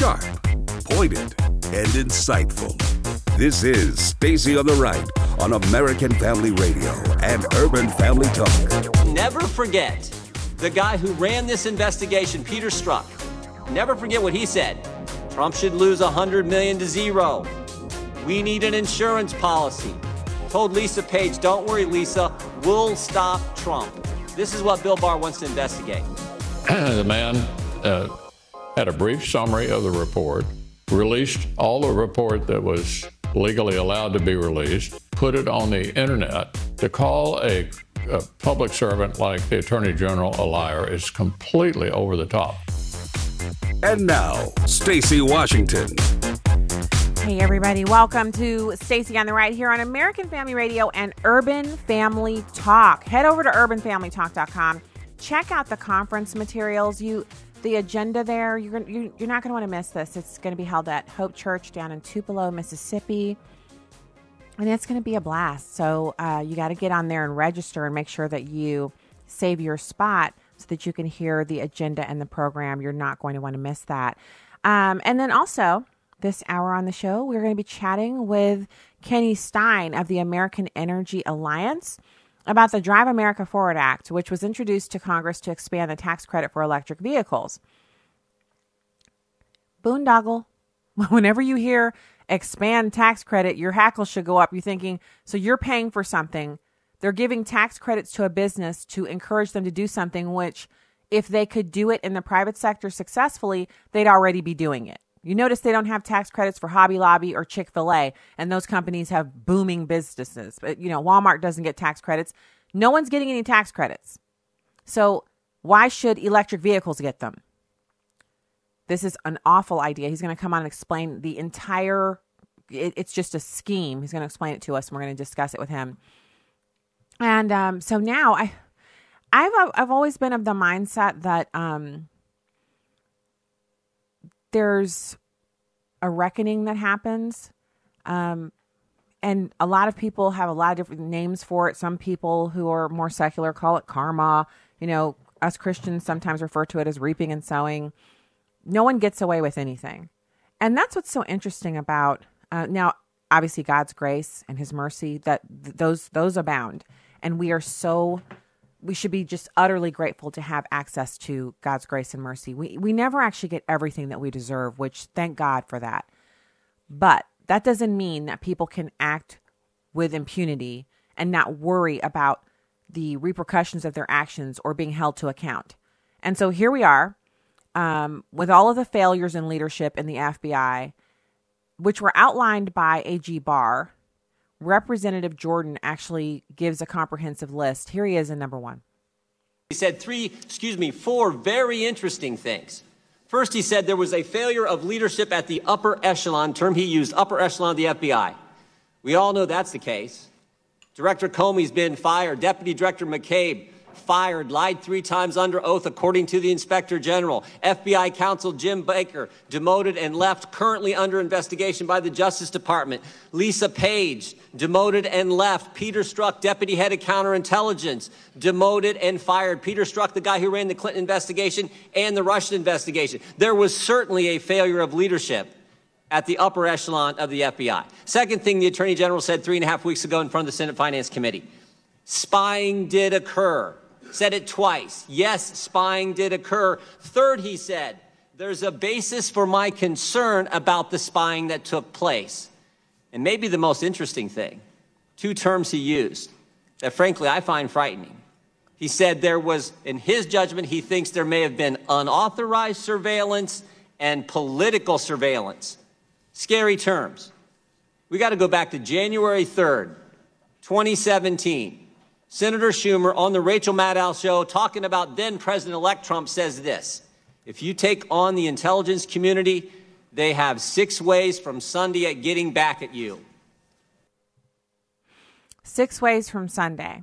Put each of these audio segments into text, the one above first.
sharp, pointed, and insightful. This is Stacy on the Right on American Family Radio and Urban Family Talk. Never forget the guy who ran this investigation, Peter Strzok. Never forget what he said. Trump should lose 100 million to zero. We need an insurance policy. Told Lisa Page, don't worry, Lisa, we'll stop Trump. This is what Bill Barr wants to investigate. the man uh, had a brief summary of the report, released all the report that was legally allowed to be released, put it on the internet. To call a, a public servant like the Attorney General a liar is completely over the top. And now, Stacy Washington. Hey everybody, welcome to Stacy on the Right here on American Family Radio and Urban Family Talk. Head over to urbanfamilytalk.com. Check out the conference materials. You the agenda there, you're you're, not going to want to miss this. It's going to be held at Hope Church down in Tupelo, Mississippi. And it's going to be a blast. So uh, you got to get on there and register and make sure that you save your spot so that you can hear the agenda and the program. You're not going to want to miss that. Um, and then also, this hour on the show, we're going to be chatting with Kenny Stein of the American Energy Alliance about the Drive America Forward Act, which was introduced to Congress to expand the tax credit for electric vehicles. Boondoggle. Whenever you hear expand tax credit, your hackles should go up. You're thinking, so you're paying for something. They're giving tax credits to a business to encourage them to do something which, if they could do it in the private sector successfully, they'd already be doing it. You notice they don't have tax credits for Hobby Lobby or Chick fil A, and those companies have booming businesses. But, you know, Walmart doesn't get tax credits. No one's getting any tax credits. So, why should electric vehicles get them? This is an awful idea. He's going to come on and explain the entire, it, it's just a scheme. He's going to explain it to us, and we're going to discuss it with him. And um, so now I, I've I've always been of the mindset that um, there's a reckoning that happens. Um, and a lot of people have a lot of different names for it. Some people who are more secular call it karma. You know, us Christians sometimes refer to it as reaping and sowing. No one gets away with anything. And that's what's so interesting about uh, now, obviously, God's grace and his mercy, that th- those, those abound. And we are so we should be just utterly grateful to have access to God's grace and mercy. We we never actually get everything that we deserve, which thank God for that. But that doesn't mean that people can act with impunity and not worry about the repercussions of their actions or being held to account. And so here we are um, with all of the failures in leadership in the FBI, which were outlined by A.G. Barr Representative Jordan actually gives a comprehensive list. Here he is in number one. He said three, excuse me, four very interesting things. First, he said there was a failure of leadership at the upper echelon, term he used, upper echelon of the FBI. We all know that's the case. Director Comey's been fired. Deputy Director McCabe fired, lied three times under oath, according to the inspector general. FBI counsel Jim Baker demoted and left, currently under investigation by the Justice Department. Lisa Page demoted and left. Peter Strzok, deputy head of counterintelligence, demoted and fired. Peter Strzok, the guy who ran the Clinton investigation and the Russian investigation. There was certainly a failure of leadership at the upper echelon of the FBI. Second thing the Attorney General said three and a half weeks ago in front of the Senate Finance Committee spying did occur. Said it twice. Yes, spying did occur. Third, he said, there's a basis for my concern about the spying that took place. And maybe the most interesting thing, two terms he used that frankly I find frightening. He said there was, in his judgment, he thinks there may have been unauthorized surveillance and political surveillance. Scary terms. We got to go back to January 3rd, 2017. Senator Schumer on the Rachel Maddow show talking about then President elect Trump says this If you take on the intelligence community, they have six ways from Sunday at getting back at you. Six ways from Sunday.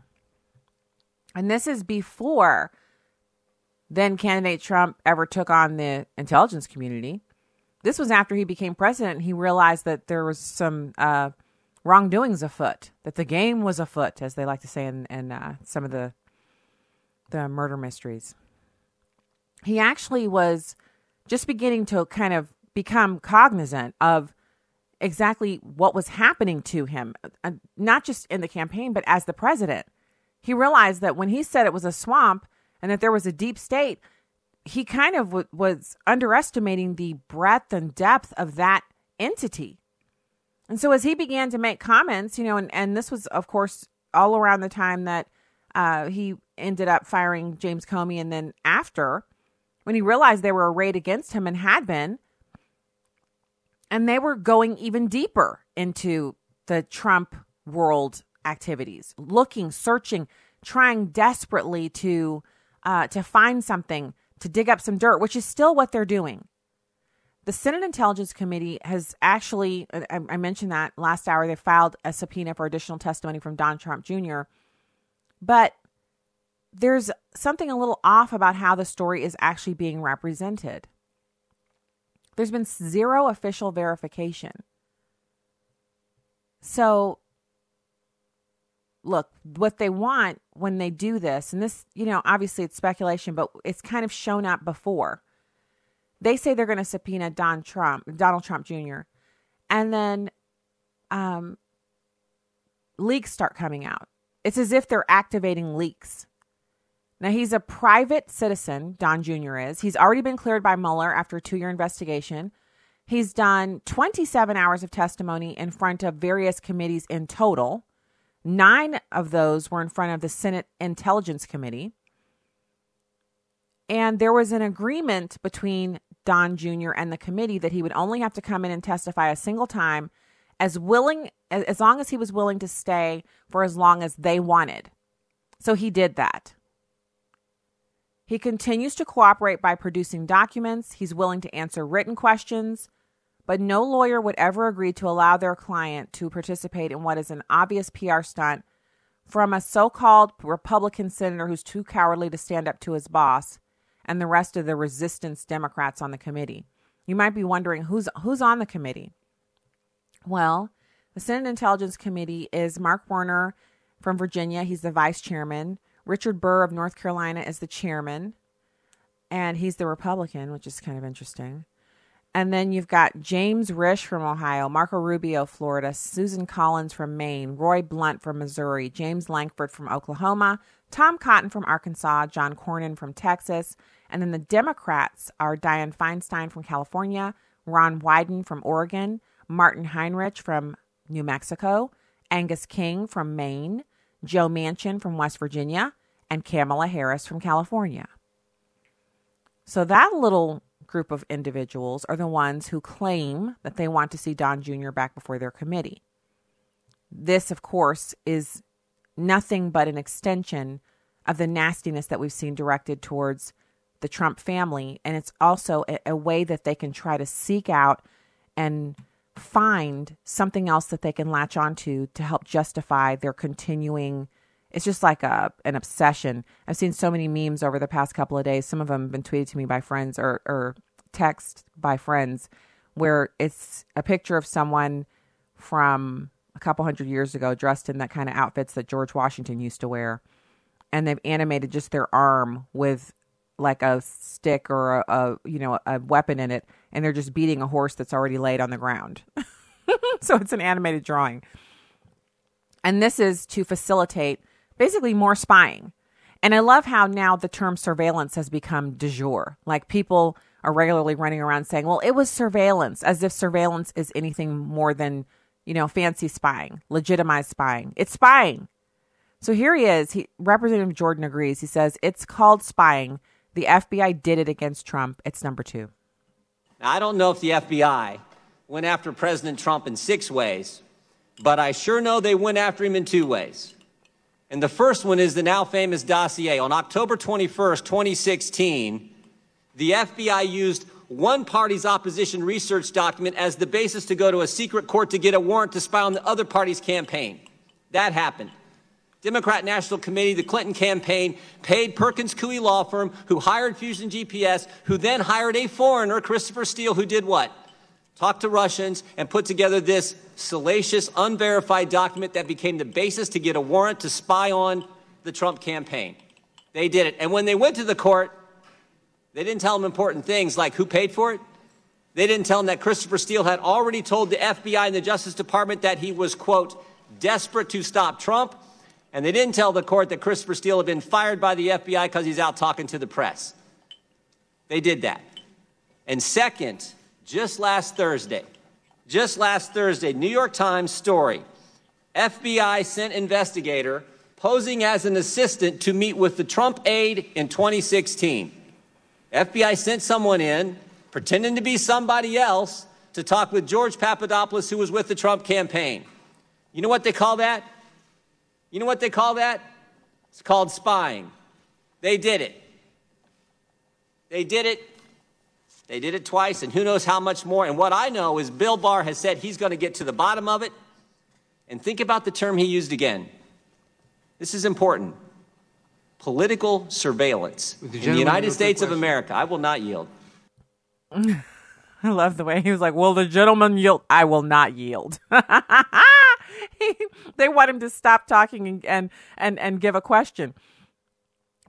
And this is before then candidate Trump ever took on the intelligence community. This was after he became president. He realized that there was some uh, wrongdoings afoot, that the game was afoot, as they like to say in, in uh, some of the the murder mysteries. He actually was just beginning to kind of become cognizant of exactly what was happening to him, uh, not just in the campaign, but as the president. He realized that when he said it was a swamp and that there was a deep state, he kind of w- was underestimating the breadth and depth of that entity. And so as he began to make comments, you know, and, and this was, of course, all around the time that uh, he ended up firing James Comey. And then after, when he realized they were arrayed against him and had been, and they were going even deeper into the Trump world activities, looking, searching, trying desperately to uh, to find something, to dig up some dirt, which is still what they're doing. The Senate Intelligence Committee has actually, I, I mentioned that last hour, they filed a subpoena for additional testimony from Don Trump Jr. But there's something a little off about how the story is actually being represented. There's been zero official verification. So, look, what they want when they do this, and this, you know, obviously it's speculation, but it's kind of shown up before. They say they're going to subpoena Don Trump, Donald Trump Jr., and then um, leaks start coming out. It's as if they're activating leaks. Now, he's a private citizen, Don Jr. is. He's already been cleared by Mueller after a two year investigation. He's done 27 hours of testimony in front of various committees in total. Nine of those were in front of the Senate Intelligence Committee. And there was an agreement between Don Jr. and the committee that he would only have to come in and testify a single time as willing as long as he was willing to stay for as long as they wanted. So he did that. He continues to cooperate by producing documents. He's willing to answer written questions, but no lawyer would ever agree to allow their client to participate in what is an obvious PR stunt from a so called Republican senator who's too cowardly to stand up to his boss and the rest of the resistance Democrats on the committee. You might be wondering who's who's on the committee. Well, the Senate Intelligence Committee is Mark Warner from Virginia. He's the vice chairman. Richard Burr of North Carolina is the chairman, and he's the Republican, which is kind of interesting. And then you've got James Risch from Ohio, Marco Rubio, Florida, Susan Collins from Maine, Roy Blunt from Missouri, James Lankford from Oklahoma, Tom Cotton from Arkansas, John Cornyn from Texas. And then the Democrats are Dianne Feinstein from California, Ron Wyden from Oregon, Martin Heinrich from New Mexico, Angus King from Maine, Joe Manchin from West Virginia, and Kamala Harris from California. So that little group of individuals are the ones who claim that they want to see Don Jr. back before their committee. This, of course, is nothing but an extension of the nastiness that we've seen directed towards the Trump family. And it's also a, a way that they can try to seek out and find something else that they can latch onto to help justify their continuing it's just like a an obsession. I've seen so many memes over the past couple of days. Some of them have been tweeted to me by friends or or text by friends where it's a picture of someone from a couple hundred years ago dressed in that kind of outfits that George Washington used to wear and they've animated just their arm with like a stick or a, a, you know a weapon in it and they're just beating a horse that's already laid on the ground. So it's an animated drawing. And this is to facilitate basically more spying. And i love how now the term surveillance has become de jour. Like people are regularly running around saying well it was surveillance as if surveillance is anything more than you know fancy spying legitimized spying. It's spying. So here he is. He representative jordan agrees. He says it's called spying the FBI did it against Trump. It's number two. Now, I don't know if the FBI went after President Trump in six ways, but I sure know they went after him in two ways. And the first one is the now famous dossier. On October 21st, 2016, the FBI used one party's opposition research document as the basis to go to a secret court to get a warrant to spy on the other party's campaign. That happened. Democrat National Committee, the Clinton campaign, paid Perkins Coie law firm, who hired Fusion GPS, who then hired a foreigner, Christopher Steele, who did what? Talked to Russians and put together this salacious, unverified document that became the basis to get a warrant to spy on the Trump campaign. They did it. And when they went to the court, they didn't tell them important things like who paid for it. They didn't tell him that Christopher Steele had already told the FBI and the Justice Department that he was, quote, desperate to stop Trump. And they didn't tell the court that Christopher Steele had been fired by the FBI because he's out talking to the press. They did that. And second, just last Thursday, just last Thursday, New York Times story FBI sent investigator posing as an assistant to meet with the Trump aide in 2016. FBI sent someone in pretending to be somebody else to talk with George Papadopoulos, who was with the Trump campaign. You know what they call that? You know what they call that? It's called spying. They did it. They did it. They did it twice, and who knows how much more. And what I know is Bill Barr has said he's going to get to the bottom of it. And think about the term he used again. This is important political surveillance in the United States of America. I will not yield. I love the way he was like, "Will the gentleman yield?" I will not yield. they want him to stop talking and, and and and give a question.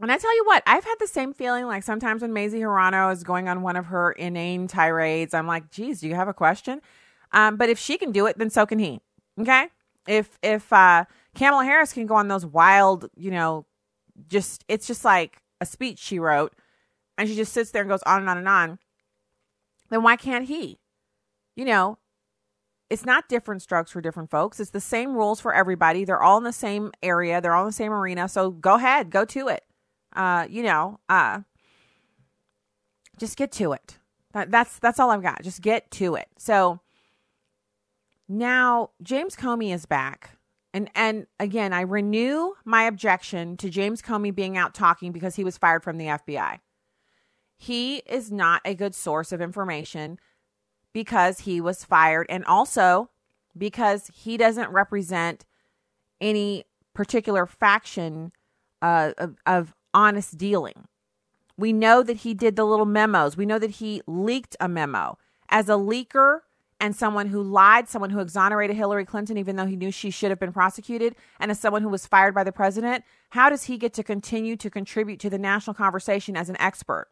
And I tell you what, I've had the same feeling. Like sometimes when Mazie Hirono is going on one of her inane tirades, I'm like, "Geez, do you have a question?" Um, but if she can do it, then so can he. Okay. If if uh, Kamala Harris can go on those wild, you know, just it's just like a speech she wrote, and she just sits there and goes on and on and on then why can't he? You know, it's not different strokes for different folks. It's the same rules for everybody. They're all in the same area. They're all in the same arena. So go ahead, go to it. Uh, you know, uh, just get to it. That, that's that's all I've got. Just get to it. So now James Comey is back. And and again, I renew my objection to James Comey being out talking because he was fired from the FBI he is not a good source of information because he was fired and also because he doesn't represent any particular faction uh, of, of honest dealing. We know that he did the little memos. We know that he leaked a memo. As a leaker and someone who lied, someone who exonerated Hillary Clinton, even though he knew she should have been prosecuted, and as someone who was fired by the president, how does he get to continue to contribute to the national conversation as an expert?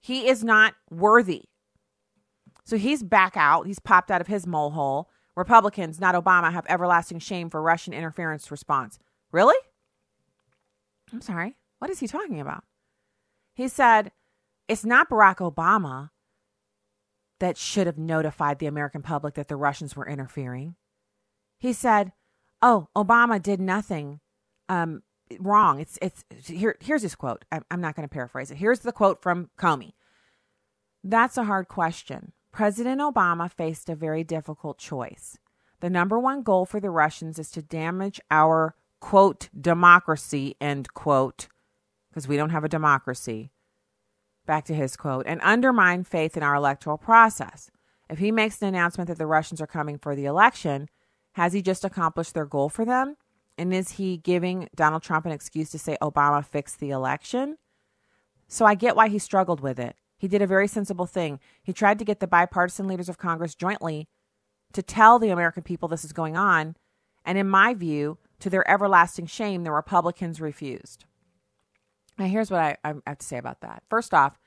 He is not worthy. So he's back out. He's popped out of his mole hole. Republicans, not Obama, have everlasting shame for Russian interference response. Really? I'm sorry. What is he talking about? He said, it's not Barack Obama that should have notified the American public that the Russians were interfering. He said, oh, Obama did nothing um, wrong. It's it's here. Here's his quote. I'm, I'm not going to paraphrase it. Here's the quote from Comey. That's a hard question. President Obama faced a very difficult choice. The number one goal for the Russians is to damage our quote democracy end quote because we don't have a democracy. Back to his quote and undermine faith in our electoral process. If he makes an announcement that the Russians are coming for the election, has he just accomplished their goal for them? And is he giving Donald Trump an excuse to say Obama fixed the election? So I get why he struggled with it. He did a very sensible thing. He tried to get the bipartisan leaders of Congress jointly to tell the American people this is going on. And in my view, to their everlasting shame, the Republicans refused. Now, here's what I, I have to say about that. First off,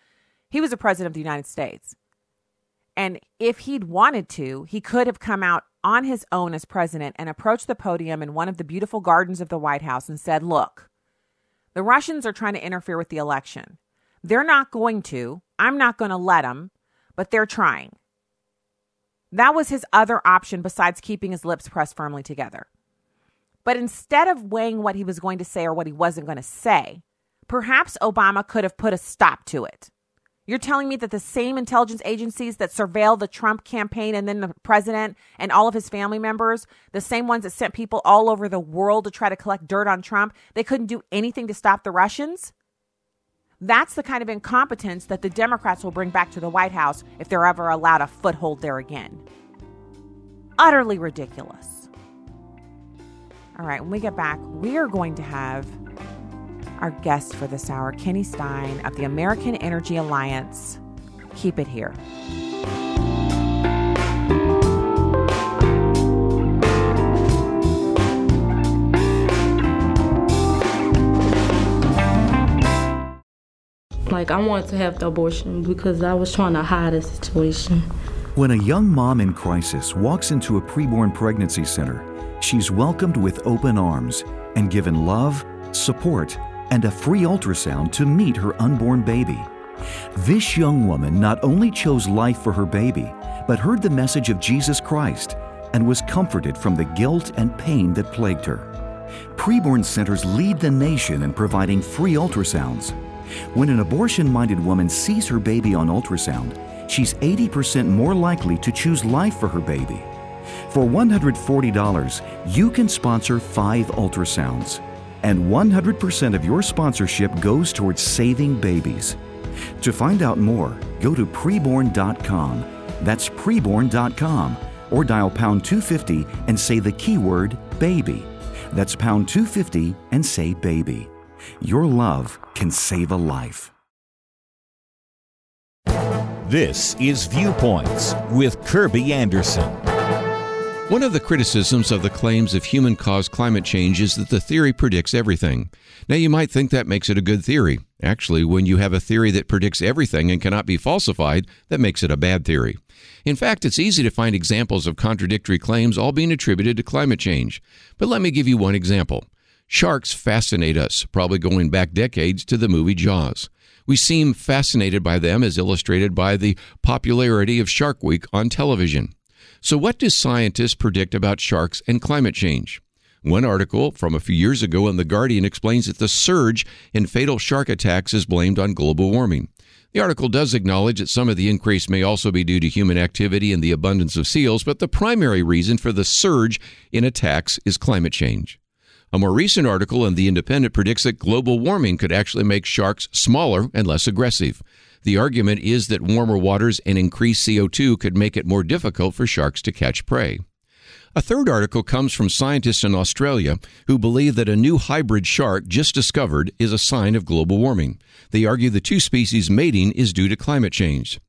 he was the president of the United States. And if he'd wanted to, he could have come out on his own as president and approached the podium in one of the beautiful gardens of the White House and said, Look, the Russians are trying to interfere with the election. They're not going to. I'm not going to let them, but they're trying. That was his other option besides keeping his lips pressed firmly together. But instead of weighing what he was going to say or what he wasn't going to say, perhaps Obama could have put a stop to it. You're telling me that the same intelligence agencies that surveil the Trump campaign and then the president and all of his family members, the same ones that sent people all over the world to try to collect dirt on Trump, they couldn't do anything to stop the Russians? That's the kind of incompetence that the Democrats will bring back to the White House if they're ever allowed a foothold there again. Utterly ridiculous. All right, when we get back, we are going to have our guest for this hour, Kenny Stein of the American Energy Alliance. Keep it here. Like, I wanted to have the abortion because I was trying to hide a situation. When a young mom in crisis walks into a preborn pregnancy center, she's welcomed with open arms and given love, support, and a free ultrasound to meet her unborn baby. This young woman not only chose life for her baby, but heard the message of Jesus Christ and was comforted from the guilt and pain that plagued her. Preborn centers lead the nation in providing free ultrasounds. When an abortion minded woman sees her baby on ultrasound, she's 80% more likely to choose life for her baby. For $140, you can sponsor five ultrasounds, and 100% of your sponsorship goes towards saving babies. To find out more, go to preborn.com. That's preborn.com, or dial pound 250 and say the keyword baby. That's pound 250 and say baby. Your love can save a life. This is Viewpoints with Kirby Anderson. One of the criticisms of the claims of human caused climate change is that the theory predicts everything. Now, you might think that makes it a good theory. Actually, when you have a theory that predicts everything and cannot be falsified, that makes it a bad theory. In fact, it's easy to find examples of contradictory claims all being attributed to climate change. But let me give you one example. Sharks fascinate us, probably going back decades to the movie Jaws. We seem fascinated by them as illustrated by the popularity of Shark Week on television. So, what do scientists predict about sharks and climate change? One article from a few years ago in The Guardian explains that the surge in fatal shark attacks is blamed on global warming. The article does acknowledge that some of the increase may also be due to human activity and the abundance of seals, but the primary reason for the surge in attacks is climate change. A more recent article in The Independent predicts that global warming could actually make sharks smaller and less aggressive. The argument is that warmer waters and increased CO2 could make it more difficult for sharks to catch prey. A third article comes from scientists in Australia who believe that a new hybrid shark just discovered is a sign of global warming. They argue the two species mating is due to climate change.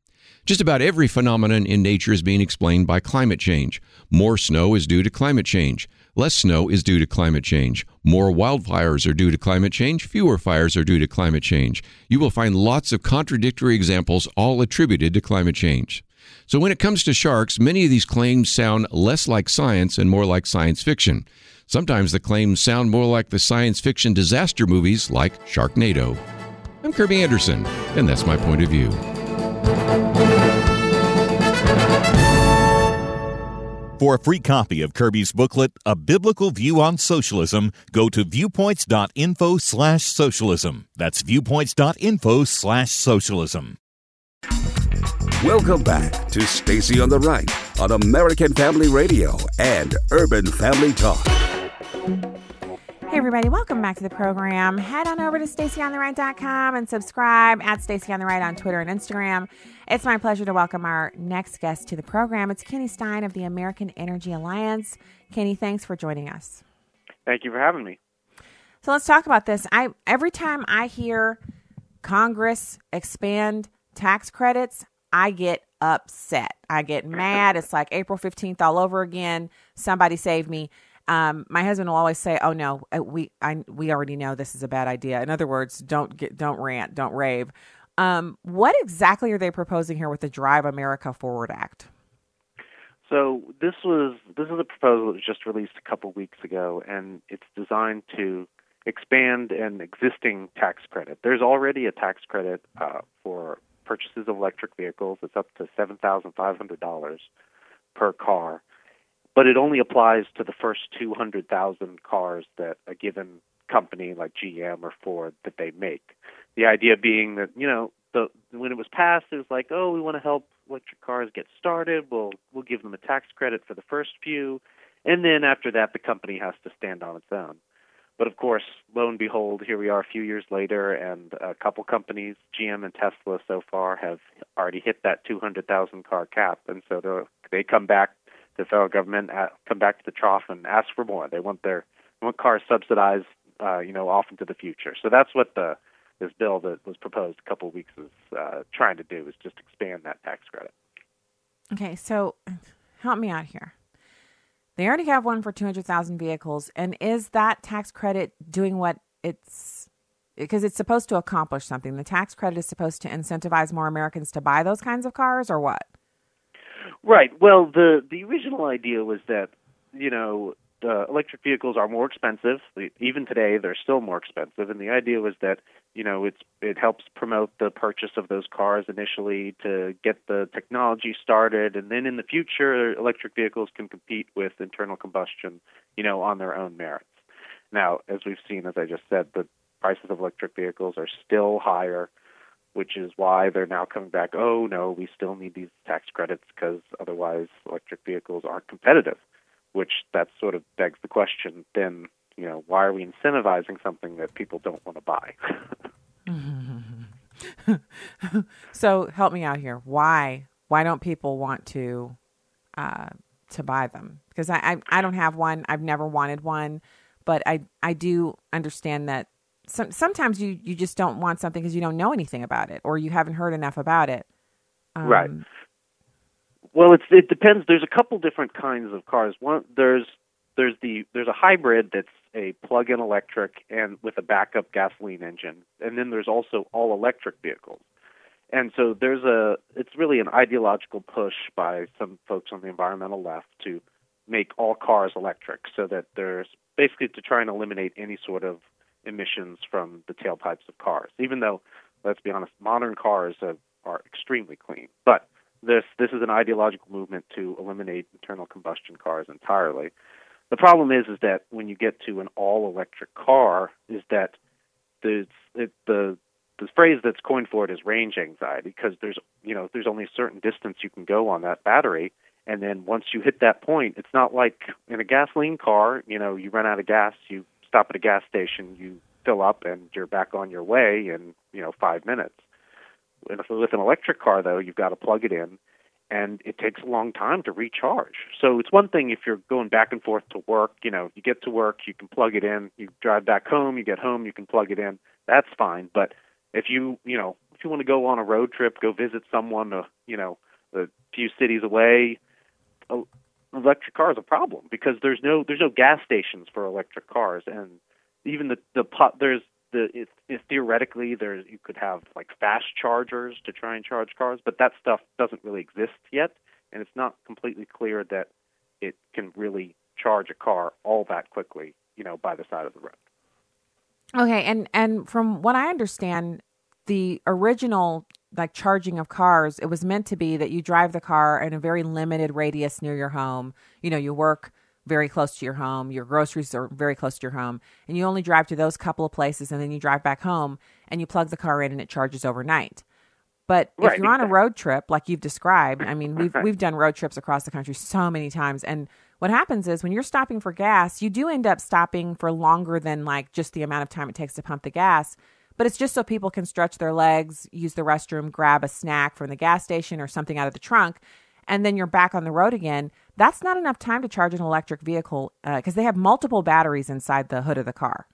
Just about every phenomenon in nature is being explained by climate change. More snow is due to climate change. Less snow is due to climate change. More wildfires are due to climate change. Fewer fires are due to climate change. You will find lots of contradictory examples, all attributed to climate change. So, when it comes to sharks, many of these claims sound less like science and more like science fiction. Sometimes the claims sound more like the science fiction disaster movies like Sharknado. I'm Kirby Anderson, and that's my point of view. For a free copy of Kirby's booklet, A Biblical View on Socialism, go to viewpoints.info slash socialism. That's viewpoints.info slash socialism. Welcome back to Stacy on the Right on American Family Radio and Urban Family Talk. Hey everybody, welcome back to the program. Head on over to stacyontheright.com and subscribe at Stacy on the Right on Twitter and Instagram. It's my pleasure to welcome our next guest to the program. It's Kenny Stein of the American Energy Alliance. Kenny, thanks for joining us. Thank you for having me. So let's talk about this. I every time I hear Congress expand tax credits, I get upset. I get mad. It's like April 15th all over again. Somebody save me um, my husband will always say, "Oh no, uh, we I, we already know this is a bad idea." In other words, don't get don't rant, don't rave. Um, what exactly are they proposing here with the Drive America Forward Act? So this was this is a proposal that was just released a couple weeks ago, and it's designed to expand an existing tax credit. There's already a tax credit uh, for purchases of electric vehicles. It's up to seven thousand five hundred dollars per car but it only applies to the first 200,000 cars that a given company like GM or Ford that they make. The idea being that, you know, the when it was passed it was like, "Oh, we want to help electric cars get started. We'll we'll give them a tax credit for the first few." And then after that the company has to stand on its own. But of course, lo and behold, here we are a few years later, and a couple companies, GM and Tesla, so far have already hit that 200,000 car cap, and so they they come back the federal government uh, come back to the trough and ask for more. They want their want cars subsidized, uh, you know, off into the future. So that's what the this bill that was proposed a couple of weeks is uh, trying to do is just expand that tax credit. Okay, so help me out here. They already have one for 200,000 vehicles and is that tax credit doing what it's because it's supposed to accomplish something. The tax credit is supposed to incentivize more Americans to buy those kinds of cars, or what? Right. Well, the the original idea was that you know uh, electric vehicles are more expensive. Even today, they're still more expensive, and the idea was that you know it's it helps promote the purchase of those cars initially to get the technology started, and then in the future, electric vehicles can compete with internal combustion, you know, on their own merits. Now, as we've seen, as I just said, the prices of electric vehicles are still higher, which is why they're now coming back. Oh no, we still need these tax credits because otherwise electric vehicles aren't competitive which that sort of begs the question then you know why are we incentivizing something that people don't want to buy? So help me out here. Why why don't people want to uh, to buy them? Because I, I i don't have one. I've never wanted one. But i i do understand that some, sometimes you you just don't want something because you don't know anything about it or you haven't heard enough about it. Um, right well, it's it depends. There's a couple different kinds of cars. One there's there's the there's a hybrid that's a plug-in electric and with a backup gasoline engine, and then there's also all electric vehicles. And so there's a it's really an ideological push by some folks on the environmental left to make all cars electric, so that there's basically to try and eliminate any sort of emissions from the tailpipes of cars. Even though, let's be honest, modern cars are, are extremely clean, but this this is an ideological movement to eliminate internal combustion cars entirely. The problem is is that when you get to an all electric car, is that the it, the the phrase that's coined for it is range anxiety because there's you know there's only a certain distance you can go on that battery and then once you hit that point it's not like in a gasoline car you know you run out of gas you stop at a gas station you fill up and you're back on your way in you know 5 minutes with an electric car, though, you've got to plug it in, and it takes a long time to recharge. So it's one thing if you're going back and forth to work. You know, you get to work, you can plug it in. You drive back home, you get home, you can plug it in. That's fine. But if you, you know, if you want to go on a road trip, go visit someone, uh, you know, a few cities away, a, electric car is a problem because there's no there's no gas stations for electric cars, and even the the pot there's the it, it, theoretically there's you could have like fast chargers to try and charge cars, but that stuff doesn't really exist yet, and it's not completely clear that it can really charge a car all that quickly, you know, by the side of the road. Okay, and and from what I understand, the original like charging of cars, it was meant to be that you drive the car in a very limited radius near your home. You know, you work very close to your home, your groceries are very close to your home, and you only drive to those couple of places and then you drive back home and you plug the car in and it charges overnight. But right, if you're exactly. on a road trip like you've described, I mean, we've we've done road trips across the country so many times and what happens is when you're stopping for gas, you do end up stopping for longer than like just the amount of time it takes to pump the gas. But it's just so people can stretch their legs, use the restroom, grab a snack from the gas station or something out of the trunk and then you're back on the road again, that's not enough time to charge an electric vehicle because uh, they have multiple batteries inside the hood of the car.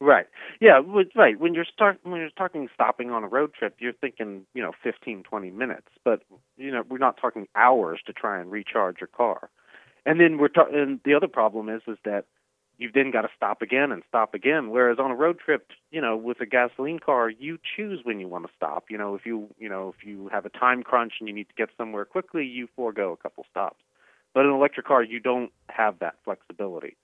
Right. Yeah. Right. When you're start when you're talking stopping on a road trip, you're thinking you know 15, 20 minutes, but you know we're not talking hours to try and recharge your car. And then we're talking. And the other problem is is that you've then got to stop again and stop again. Whereas on a road trip, you know, with a gasoline car, you choose when you want to stop. You know, if you you know if you have a time crunch and you need to get somewhere quickly, you forego a couple stops. But in an electric car, you don't have that flexibility.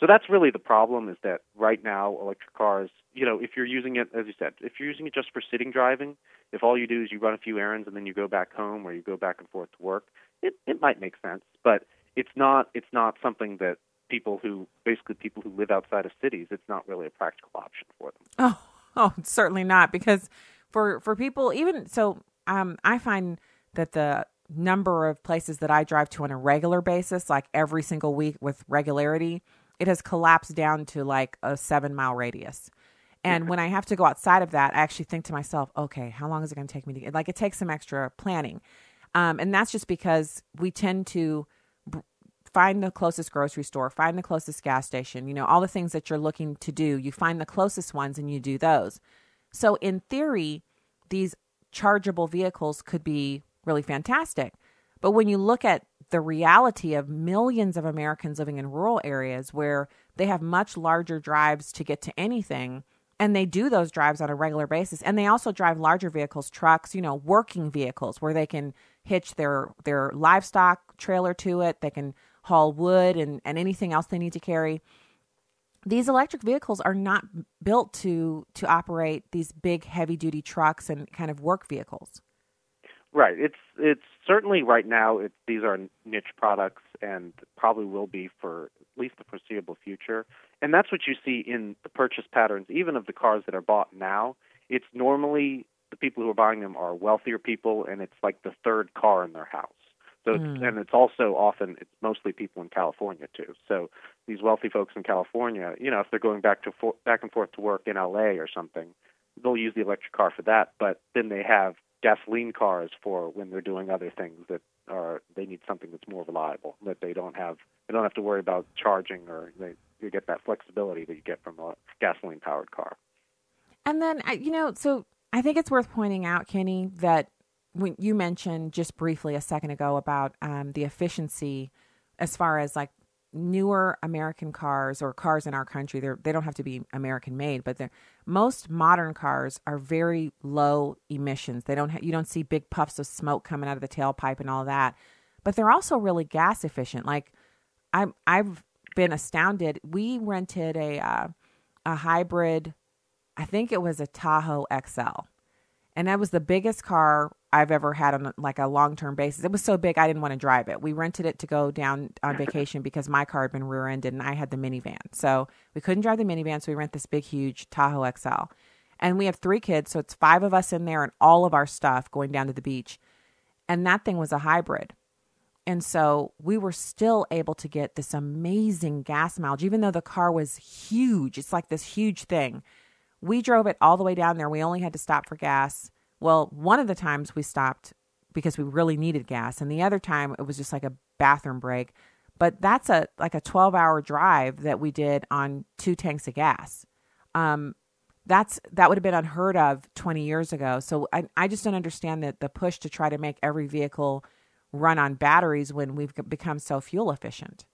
So that's really the problem is that right now electric cars, you know, if you're using it as you said, if you're using it just for sitting driving, if all you do is you run a few errands and then you go back home or you go back and forth to work, it it might make sense, but it's not it's not something that people who basically people who live outside of cities, it's not really a practical option for them. Oh, oh, certainly not because for for people even so um I find that the number of places that I drive to on a regular basis, like every single week with regularity, it has collapsed down to like a 7 mile radius. And when I have to go outside of that, I actually think to myself, okay, how long is it going to take me to get like it takes some extra planning. Um, and that's just because we tend to find the closest grocery store, find the closest gas station, you know, all the things that you're looking to do, you find the closest ones and you do those. So, in theory, these chargeable vehicles could be really fantastic. But when you look at the reality of millions of Americans living in rural areas where they have much larger drives to get to anything, and they do those drives on a regular basis and they also drive larger vehicles trucks you know working vehicles where they can hitch their their livestock trailer to it they can haul wood and, and anything else they need to carry these electric vehicles are not built to to operate these big heavy duty trucks and kind of work vehicles right it's it's certainly right now it, these are niche products and probably will be for at least the foreseeable future and that's what you see in the purchase patterns, even of the cars that are bought now. It's normally the people who are buying them are wealthier people, and it's like the third car in their house. So, mm. it's, and it's also often it's mostly people in California too. So these wealthy folks in California, you know, if they're going back to for, back and forth to work in LA or something, they'll use the electric car for that. But then they have gasoline cars for when they're doing other things that are they need something that's more reliable that they don't have they don't have to worry about charging or they you get that flexibility that you get from a gasoline powered car. And then, you know, so I think it's worth pointing out, Kenny, that when you mentioned just briefly a second ago about um, the efficiency as far as like newer American cars or cars in our country, they they don't have to be American made, but most modern cars are very low emissions. They don't ha- you don't see big puffs of smoke coming out of the tailpipe and all that, but they're also really gas efficient. Like I I've been astounded. We rented a uh, a hybrid. I think it was a Tahoe XL, and that was the biggest car I've ever had on like a long term basis. It was so big I didn't want to drive it. We rented it to go down on vacation because my car had been rear ended and I had the minivan, so we couldn't drive the minivan. So we rent this big, huge Tahoe XL, and we have three kids, so it's five of us in there and all of our stuff going down to the beach. And that thing was a hybrid. And so we were still able to get this amazing gas mileage, even though the car was huge. It's like this huge thing. We drove it all the way down there. We only had to stop for gas. Well, one of the times we stopped because we really needed gas, and the other time it was just like a bathroom break. But that's a like a 12 hour drive that we did on two tanks of gas. Um, that's that would have been unheard of 20 years ago. So I, I just don't understand that the push to try to make every vehicle run on batteries when we've become so fuel efficient.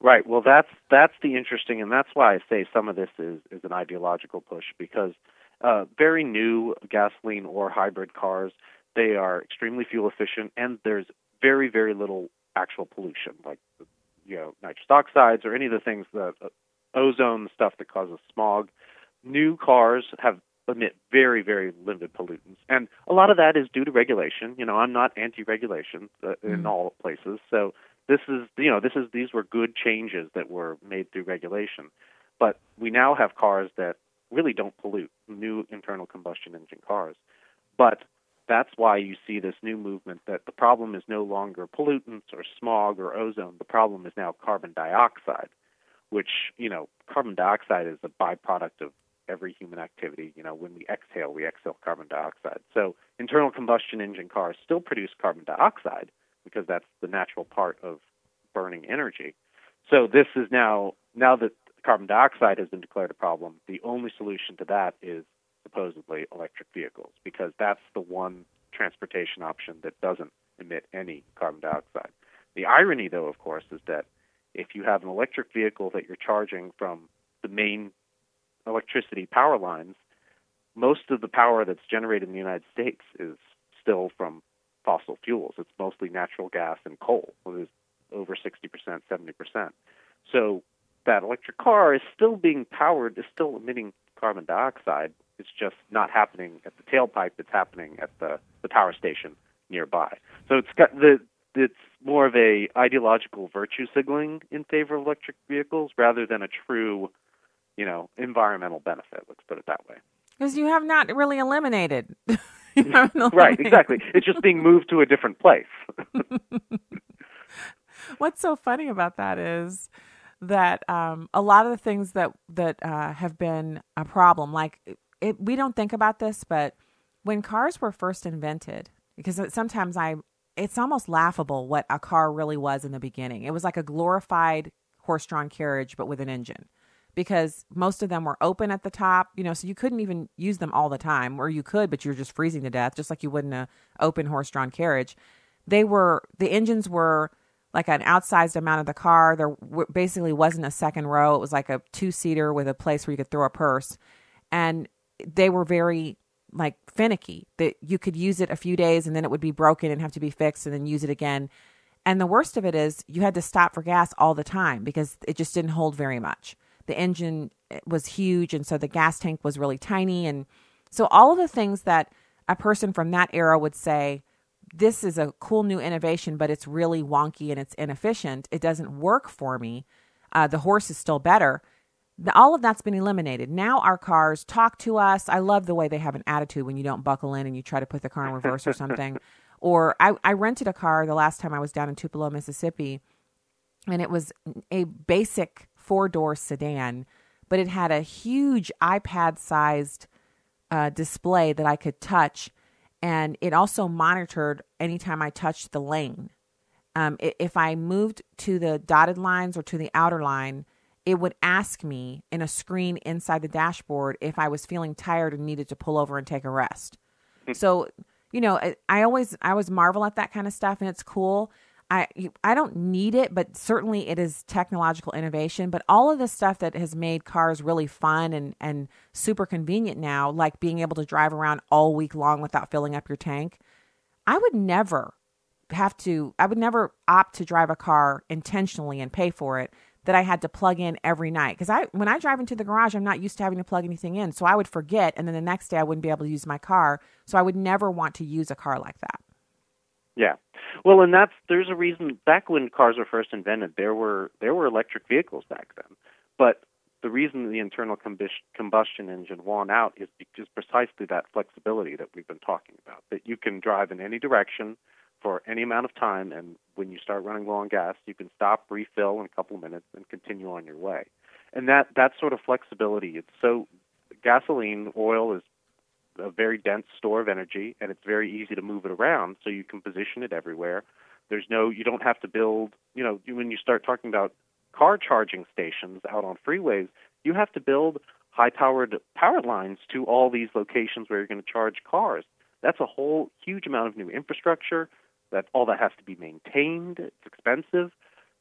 Right. Well, that's that's the interesting, and that's why I say some of this is is an ideological push because uh, very new gasoline or hybrid cars they are extremely fuel efficient, and there's very very little actual pollution, like you know nitrous oxides or any of the things that uh, ozone stuff that causes smog. New cars have emit very, very limited pollutants. And a lot of that is due to regulation. You know, I'm not anti-regulation uh, in mm. all places. So this is, you know, this is these were good changes that were made through regulation. But we now have cars that really don't pollute, new internal combustion engine cars. But that's why you see this new movement that the problem is no longer pollutants or smog or ozone. The problem is now carbon dioxide, which, you know, carbon dioxide is a byproduct of every human activity. You know, when we exhale, we exhale carbon dioxide. So internal combustion engine cars still produce carbon dioxide because that's the natural part of burning energy. So this is now now that carbon dioxide has been declared a problem, the only solution to that is supposedly electric vehicles because that's the one transportation option that doesn't emit any carbon dioxide. The irony though of course is that if you have an electric vehicle that you're charging from the main electricity power lines, most of the power that's generated in the United States is still from fossil fuels. It's mostly natural gas and coal. It is over 60%, 70%. So that electric car is still being powered, is still emitting carbon dioxide. It's just not happening at the tailpipe. It's happening at the, the power station nearby. So it's got the it's more of a ideological virtue signaling in favor of electric vehicles rather than a true you know, environmental benefit. Let's put it that way. Because you have not really eliminated. right, exactly. It's just being moved to a different place. What's so funny about that is that um, a lot of the things that that uh, have been a problem, like it, we don't think about this, but when cars were first invented, because sometimes I, it's almost laughable what a car really was in the beginning. It was like a glorified horse-drawn carriage, but with an engine because most of them were open at the top, you know, so you couldn't even use them all the time, or you could, but you're just freezing to death, just like you would in a open horse drawn carriage. They were the engines were like an outsized amount of the car. There w- basically wasn't a second row. It was like a two seater with a place where you could throw a purse. and they were very like finicky that you could use it a few days and then it would be broken and have to be fixed and then use it again. And the worst of it is you had to stop for gas all the time because it just didn't hold very much. The engine eh, was huge and so the gas tank was really tiny and so all of the things that a person from that era would say this is a cool new innovation, but it's really wonky and it's inefficient. It doesn't work for me. Uh, the horse is still better. All of that's been eliminated. Now our cars talk to us. I love the way they have an attitude when you don't buckle in and you try to put the car in reverse or something. Or I, I rented a car the last time I was down in Tupelo, Mississippi, and it was a basic four door sedan, but it had a huge iPad sized uh, display that I could touch and it also monitored anytime I touched the lane. Um, if I moved to the dotted lines or to the outer line, it would ask me in a screen inside the dashboard if I was feeling tired and needed to pull over and take a rest. Hmm. so, you know, I, I always I always marvel at that kind of stuff, and it's cool. I I don't need it, but certainly it is technological innovation. But all of the stuff that has made cars really fun and and super convenient now, like being able to drive around all week long without filling up your tank, I would never have to. I would never opt to drive a car intentionally and pay for it that I had to plug in every night because I when I drive into the garage, I'm not used to having to plug anything in, so I would forget, and then the next day I wouldn't be able to use my car. So I would never want to use a car like that. Yeah. Well, and that's there's a reason back when cars were first invented, there were there were electric vehicles back then. But the reason the internal combustion engine won out is because precisely that flexibility that we've been talking about. That you can drive in any direction for any amount of time, and when you start running low on gas, you can stop, refill in a couple of minutes, and continue on your way. And that that sort of flexibility, it's so gasoline, oil is a very dense store of energy, and it's very easy to move it around, so you can position it everywhere. There's no, you don't have to build, you know, when you start talking about car charging stations out on freeways, you have to build high powered power lines to all these locations where you're going to charge cars. That's a whole huge amount of new infrastructure. That all that has to be maintained. It's expensive.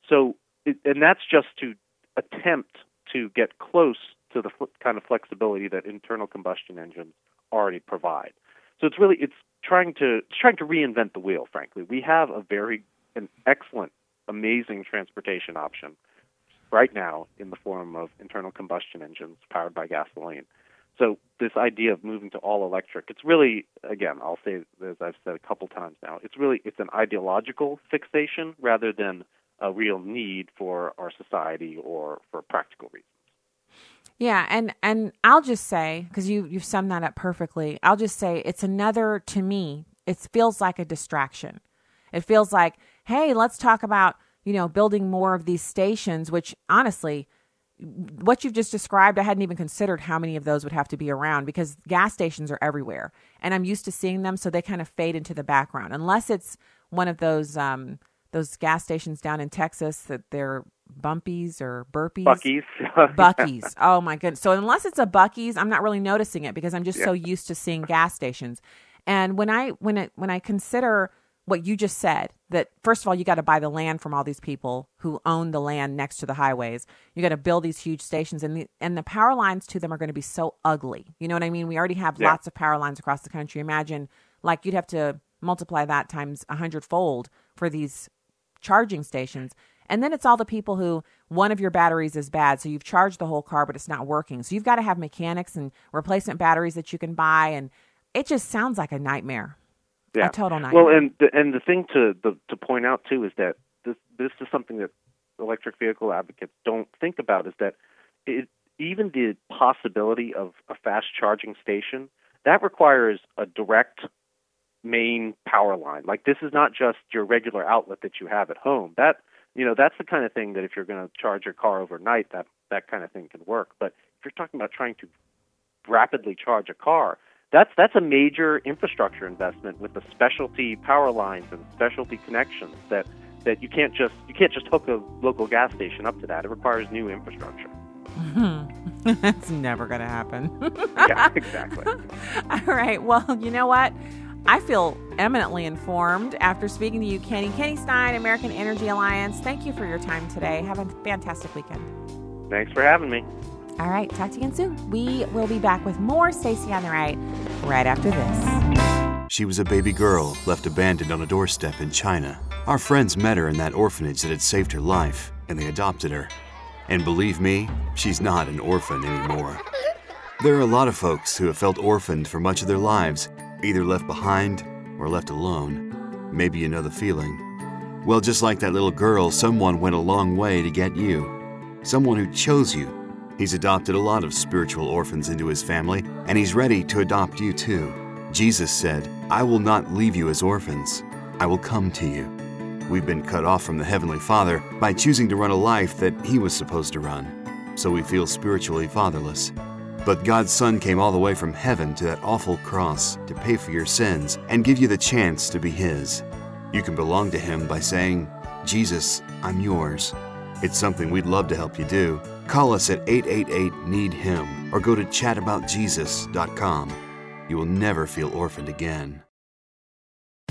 So, it, and that's just to attempt to get close to the kind of flexibility that internal combustion engines already provide. So it's really it's trying to it's trying to reinvent the wheel. Frankly, we have a very an excellent, amazing transportation option right now in the form of internal combustion engines powered by gasoline. So this idea of moving to all electric, it's really again, I'll say as I've said a couple times now, it's really it's an ideological fixation rather than a real need for our society or for practical reasons. Yeah, and and I'll just say because you you've summed that up perfectly. I'll just say it's another to me. It feels like a distraction. It feels like, hey, let's talk about you know building more of these stations. Which honestly, what you've just described, I hadn't even considered how many of those would have to be around because gas stations are everywhere, and I'm used to seeing them, so they kind of fade into the background unless it's one of those um, those gas stations down in Texas that they're bumpies or burpees. Buc-ee's. Buc-ee's. Oh my goodness. So unless it's a Buc-ee's, I'm not really noticing it because I'm just yeah. so used to seeing gas stations. And when I when it when I consider what you just said, that first of all you got to buy the land from all these people who own the land next to the highways. You got to build these huge stations and the and the power lines to them are going to be so ugly. You know what I mean? We already have yeah. lots of power lines across the country. Imagine like you'd have to multiply that times a hundredfold for these charging stations. And then it's all the people who one of your batteries is bad, so you've charged the whole car, but it's not working. So you've got to have mechanics and replacement batteries that you can buy, and it just sounds like a nightmare. Yeah, a total nightmare. Well, and the, and the thing to the, to point out too is that this this is something that electric vehicle advocates don't think about is that it, even the possibility of a fast charging station that requires a direct main power line. Like this is not just your regular outlet that you have at home. That you know that's the kind of thing that if you're going to charge your car overnight, that that kind of thing can work. But if you're talking about trying to rapidly charge a car, that's that's a major infrastructure investment with the specialty power lines and specialty connections that that you can't just you can't just hook a local gas station up to that. It requires new infrastructure. That's never going to happen. yeah, exactly. All right. Well, you know what? I feel eminently informed after speaking to you, Kenny. Kenny Stein, American Energy Alliance. Thank you for your time today. Have a fantastic weekend. Thanks for having me. All right, talk to you again soon. We will be back with more Stacy on the Right right after this. She was a baby girl left abandoned on a doorstep in China. Our friends met her in that orphanage that had saved her life, and they adopted her. And believe me, she's not an orphan anymore. There are a lot of folks who have felt orphaned for much of their lives, either left behind or left alone. Maybe you know the feeling. Well, just like that little girl, someone went a long way to get you. Someone who chose you. He's adopted a lot of spiritual orphans into his family, and he's ready to adopt you too. Jesus said, I will not leave you as orphans, I will come to you. We've been cut off from the Heavenly Father by choosing to run a life that He was supposed to run, so we feel spiritually fatherless. But God's Son came all the way from heaven to that awful cross to pay for your sins and give you the chance to be His. You can belong to Him by saying, Jesus, I'm yours. It's something we'd love to help you do. Call us at 888 Need Him or go to chataboutjesus.com. You will never feel orphaned again.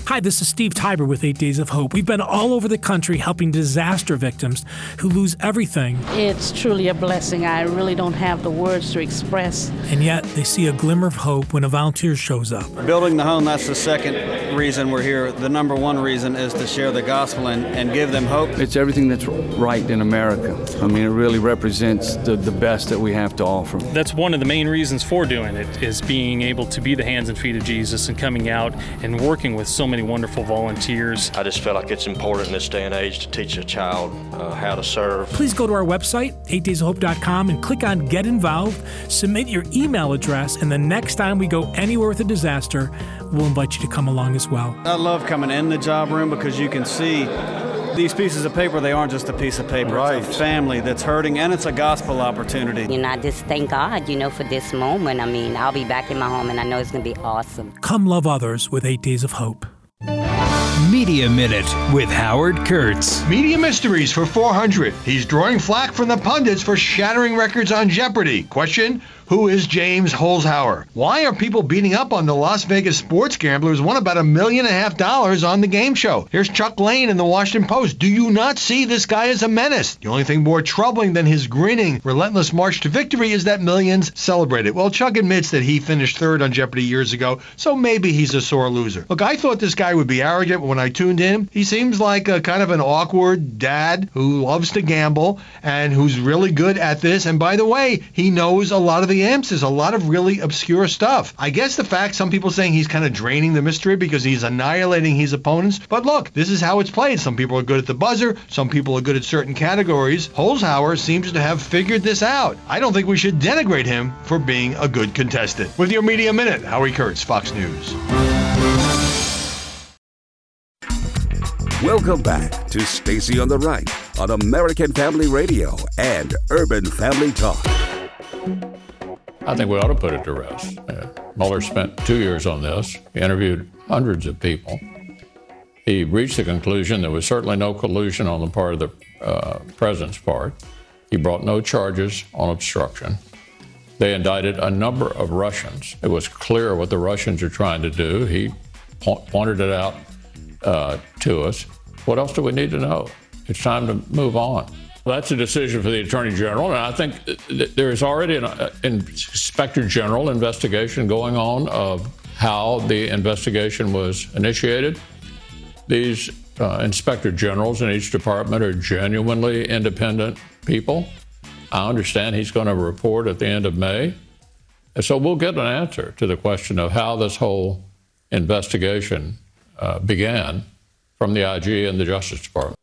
Hi, this is Steve Tybor with Eight Days of Hope. We've been all over the country helping disaster victims who lose everything. It's truly a blessing. I really don't have the words to express. And yet they see a glimmer of hope when a volunteer shows up. Building the home, that's the second reason we're here. The number one reason is to share the gospel and, and give them hope. It's everything that's right in America. I mean, it really represents the, the best that we have to offer. That's one of the main reasons for doing it, is being able to be the hands and feet of Jesus and coming out and working with so many wonderful volunteers. I just feel like it's important in this day and age to teach a child uh, how to serve. Please go to our website, 8daysofhope.com, and click on Get Involved. Submit your email address, and the next time we go anywhere with a disaster, we'll invite you to come along as well. I love coming in the job room because you can see these pieces of paper, they aren't just a piece of paper. Right. It's a family that's hurting, and it's a gospel opportunity. You know, I just thank God, you know, for this moment. I mean, I'll be back in my home, and I know it's going to be awesome. Come love others with Eight Days of Hope. Media Minute with Howard Kurtz. Media Mysteries for 400. He's drawing flack from the pundits for shattering records on Jeopardy. Question who is James Holzhauer? Why are people beating up on the Las Vegas sports gamblers won about a million and a half dollars on the game show? Here's Chuck Lane in the Washington Post. Do you not see this guy as a menace? The only thing more troubling than his grinning, relentless march to victory is that millions celebrate it. Well, Chuck admits that he finished third on Jeopardy years ago, so maybe he's a sore loser. Look, I thought this guy would be arrogant when I tuned in. He seems like a kind of an awkward dad who loves to gamble and who's really good at this. And by the way, he knows a lot of the answers, a lot of really obscure stuff. I guess the fact some people saying he's kind of draining the mystery because he's annihilating his opponents. But look, this is how it's played. Some people are good at the buzzer, some people are good at certain categories. Holzhauer seems to have figured this out. I don't think we should denigrate him for being a good contestant. With your Media Minute, Howie Kurtz, Fox News. Welcome back to Stacy on the Right on American Family Radio and Urban Family Talk. I think we ought to put it to rest. Uh, Mueller spent two years on this, he interviewed hundreds of people. He reached the conclusion there was certainly no collusion on the part of the uh, president's part. He brought no charges on obstruction. They indicted a number of Russians. It was clear what the Russians are trying to do. He po- pointed it out uh, to us. What else do we need to know? It's time to move on. Well, that's a decision for the Attorney General, and I think there is already an uh, Inspector General investigation going on of how the investigation was initiated. These uh, Inspector Generals in each department are genuinely independent people. I understand he's going to report at the end of May. And so we'll get an answer to the question of how this whole investigation uh, began from the IG and the Justice Department.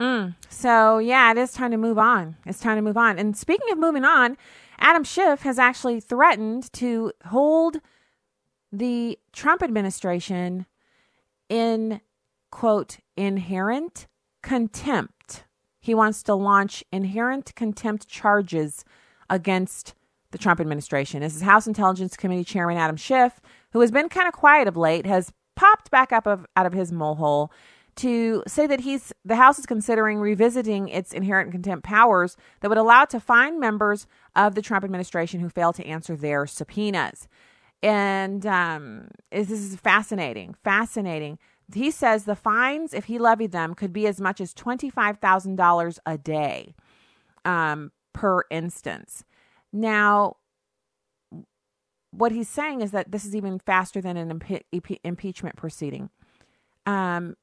Mm. So, yeah, it is time to move on. It's time to move on. And speaking of moving on, Adam Schiff has actually threatened to hold the Trump administration in, quote, inherent contempt. He wants to launch inherent contempt charges against the Trump administration. This is House Intelligence Committee Chairman Adam Schiff, who has been kind of quiet of late, has popped back up of, out of his molehole to say that he's the House is considering revisiting its inherent contempt powers that would allow it to fine members of the Trump administration who fail to answer their subpoenas. And um, this is fascinating, fascinating. He says the fines, if he levied them, could be as much as twenty-five thousand dollars a day. Um, per instance. Now, what he's saying is that this is even faster than an impe- impeachment proceeding. Um,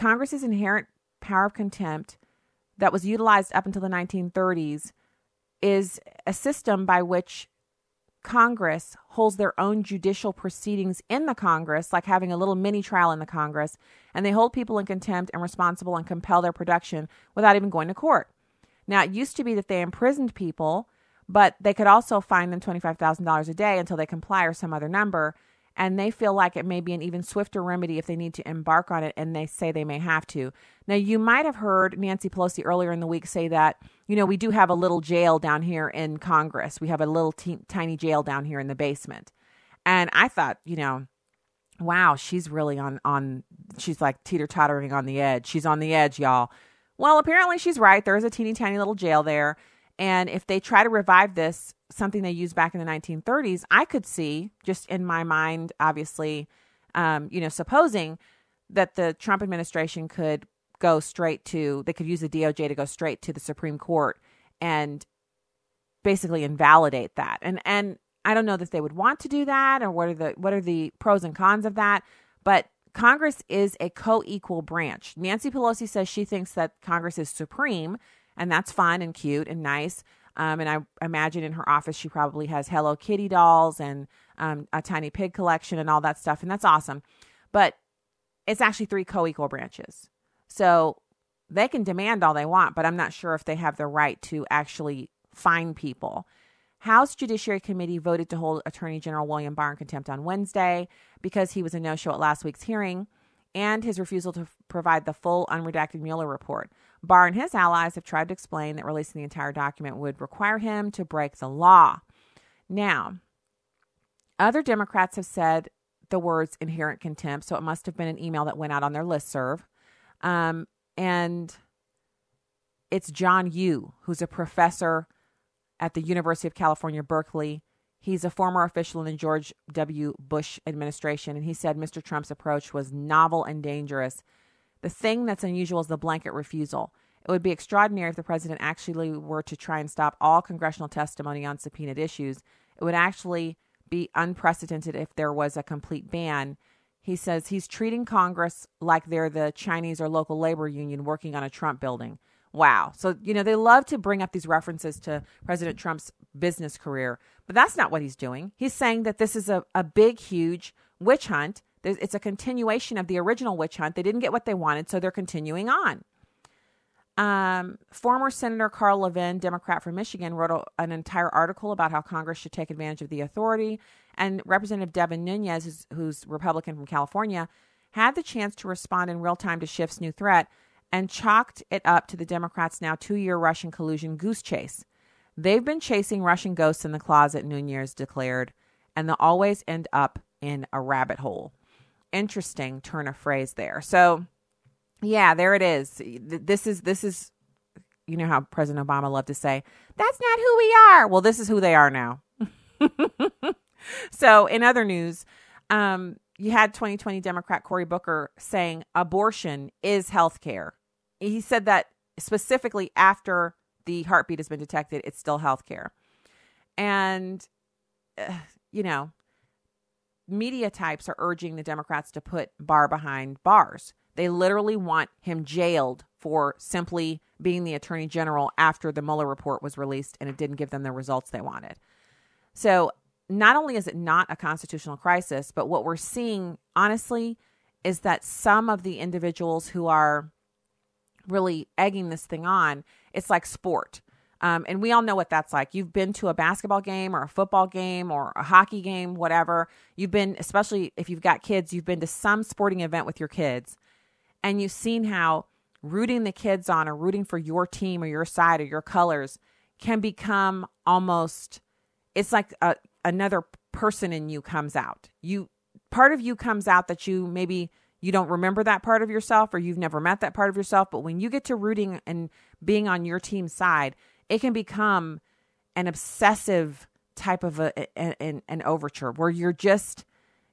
Congress's inherent power of contempt that was utilized up until the 1930s is a system by which Congress holds their own judicial proceedings in the Congress, like having a little mini trial in the Congress, and they hold people in contempt and responsible and compel their production without even going to court. Now, it used to be that they imprisoned people, but they could also fine them $25,000 a day until they comply or some other number and they feel like it may be an even swifter remedy if they need to embark on it and they say they may have to. Now, you might have heard Nancy Pelosi earlier in the week say that, you know, we do have a little jail down here in Congress. We have a little te- tiny jail down here in the basement. And I thought, you know, wow, she's really on on she's like teeter-tottering on the edge. She's on the edge, y'all. Well, apparently she's right. There is a teeny tiny little jail there. And if they try to revive this something they used back in the 1930s, I could see just in my mind, obviously, um, you know, supposing that the Trump administration could go straight to, they could use the DOJ to go straight to the Supreme Court and basically invalidate that. And and I don't know that they would want to do that or what are the what are the pros and cons of that, but Congress is a co-equal branch. Nancy Pelosi says she thinks that Congress is supreme, and that's fun and cute and nice. Um, and I imagine in her office she probably has Hello Kitty dolls and um, a tiny pig collection and all that stuff, and that's awesome. But it's actually three co-equal branches, so they can demand all they want, but I'm not sure if they have the right to actually fine people. House Judiciary Committee voted to hold Attorney General William Barr in contempt on Wednesday because he was a no-show at last week's hearing and his refusal to provide the full unredacted Mueller report. Barr and his allies have tried to explain that releasing the entire document would require him to break the law. Now, other Democrats have said the words inherent contempt, so it must have been an email that went out on their list serve. Um, and it's John Yoo, who's a professor at the University of California, Berkeley. He's a former official in the George W. Bush administration, and he said Mr. Trump's approach was novel and dangerous the thing that's unusual is the blanket refusal. It would be extraordinary if the president actually were to try and stop all congressional testimony on subpoenaed issues. It would actually be unprecedented if there was a complete ban. He says he's treating Congress like they're the Chinese or local labor union working on a Trump building. Wow. So, you know, they love to bring up these references to President Trump's business career, but that's not what he's doing. He's saying that this is a, a big, huge witch hunt there's, it's a continuation of the original witch hunt. They didn't get what they wanted, so they're continuing on. Um, former Senator Carl Levin, Democrat from Michigan, wrote a, an entire article about how Congress should take advantage of the authority. And Representative Devin Nunes, who's, who's Republican from California, had the chance to respond in real time to Schiff's new threat and chalked it up to the Democrats' now two year Russian collusion goose chase. They've been chasing Russian ghosts in the closet, Nunes declared, and they'll always end up in a rabbit hole interesting turn of phrase there. So, yeah, there it is. This is this is you know how President Obama loved to say, "That's not who we are." Well, this is who they are now. so, in other news, um, you had 2020 Democrat Cory Booker saying abortion is health care. He said that specifically after the heartbeat has been detected, it's still health care. And, uh, you know, media types are urging the Democrats to put Barr behind bars. They literally want him jailed for simply being the attorney general after the Mueller report was released and it didn't give them the results they wanted. So, not only is it not a constitutional crisis, but what we're seeing, honestly, is that some of the individuals who are really egging this thing on, it's like sport. Um, and we all know what that's like. You've been to a basketball game or a football game or a hockey game, whatever. You've been, especially if you've got kids, you've been to some sporting event with your kids and you've seen how rooting the kids on or rooting for your team or your side or your colors can become almost, it's like a, another person in you comes out. You, part of you comes out that you maybe you don't remember that part of yourself or you've never met that part of yourself. But when you get to rooting and being on your team's side, it can become an obsessive type of a, an, an overture where you're just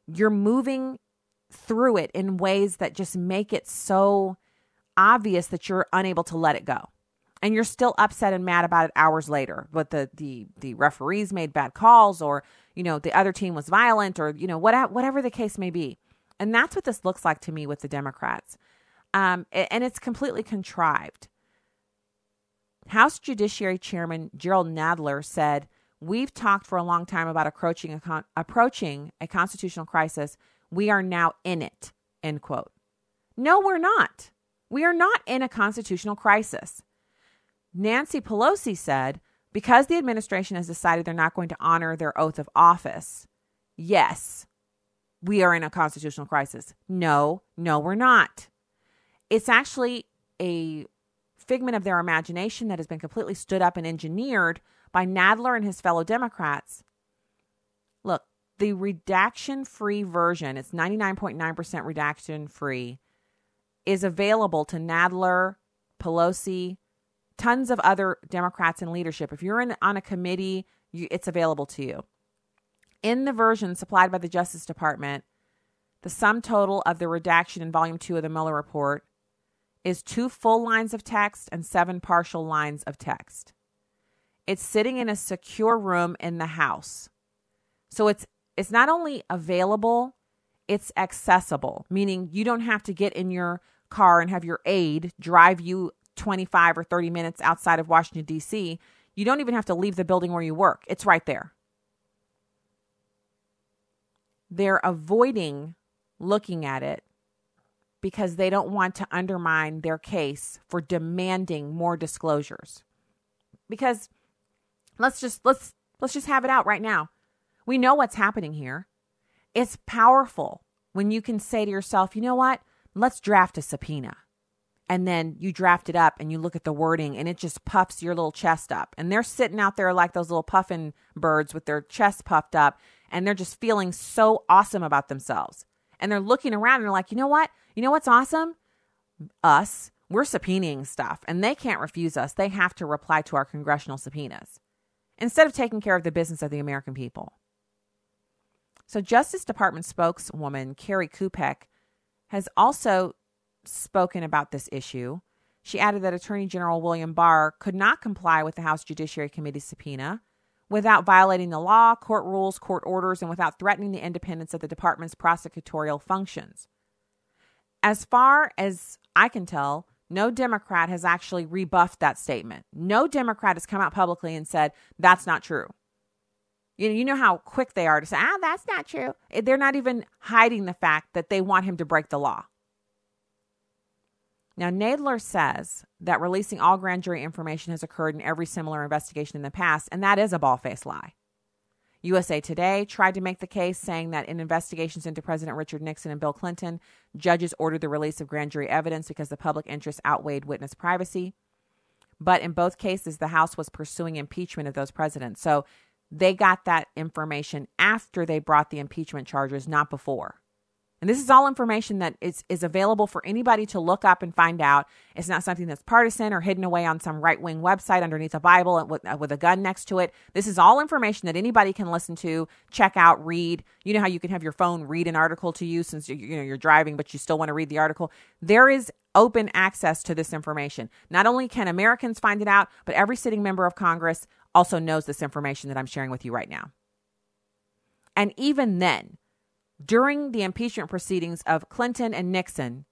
you're moving through it in ways that just make it so obvious that you're unable to let it go. and you're still upset and mad about it hours later. But the the the referees made bad calls, or you know the other team was violent, or you know what whatever the case may be. And that's what this looks like to me with the Democrats, um, and it's completely contrived. House Judiciary Chairman Gerald Nadler said, "We've talked for a long time about approaching a con- approaching a constitutional crisis. We are now in it." End quote. No, we're not. We are not in a constitutional crisis. Nancy Pelosi said, because the administration has decided they're not going to honor their oath of office, yes, we are in a constitutional crisis. No, no, we're not. It's actually a figment of their imagination that has been completely stood up and engineered by Nadler and his fellow Democrats. Look, the redaction free version, it's 99.9% redaction free, is available to Nadler, Pelosi, tons of other Democrats in leadership. If you're in, on a committee, you, it's available to you. In the version supplied by the Justice Department, the sum total of the redaction in Volume 2 of the Mueller report is two full lines of text and seven partial lines of text. It's sitting in a secure room in the House. So it's it's not only available, it's accessible, meaning you don't have to get in your car and have your aide drive you 25 or 30 minutes outside of Washington, D.C., you don't even have to leave the building where you work. It's right there. They're avoiding looking at it because they don't want to undermine their case for demanding more disclosures. Because let's just let's let's just have it out right now. We know what's happening here. It's powerful when you can say to yourself, "You know what? Let's draft a subpoena." and then you draft it up and you look at the wording and it just puffs your little chest up. And they're sitting out there like those little puffin birds with their chest puffed up and they're just feeling so awesome about themselves. And they're looking around and they're like, you know what? You know what's awesome? Us. We're subpoenaing stuff and they can't refuse us. They have to reply to our congressional subpoenas instead of taking care of the business of the American people. So, Justice Department spokeswoman Kerri Kupec has also spoken about this issue. She added that Attorney General William Barr could not comply with the House Judiciary Committee subpoena without violating the law, court rules, court orders, and without threatening the independence of the department's prosecutorial functions. As far as I can tell, no Democrat has actually rebuffed that statement. No Democrat has come out publicly and said that's not true. You know, you know how quick they are to say, ah, that's not true. They're not even hiding the fact that they want him to break the law. Now, Nadler says that releasing all grand jury information has occurred in every similar investigation in the past, and that is a ball faced lie. USA Today tried to make the case, saying that in investigations into President Richard Nixon and Bill Clinton, judges ordered the release of grand jury evidence because the public interest outweighed witness privacy. But in both cases, the House was pursuing impeachment of those presidents. So they got that information after they brought the impeachment charges, not before. And this is all information that is, is available for anybody to look up and find out. It's not something that's partisan or hidden away on some right wing website underneath a Bible with, with a gun next to it. This is all information that anybody can listen to, check out, read. You know how you can have your phone read an article to you since you, you know you're driving, but you still want to read the article. There is open access to this information. Not only can Americans find it out, but every sitting member of Congress also knows this information that I'm sharing with you right now. And even then, during the impeachment proceedings of Clinton and Nixon,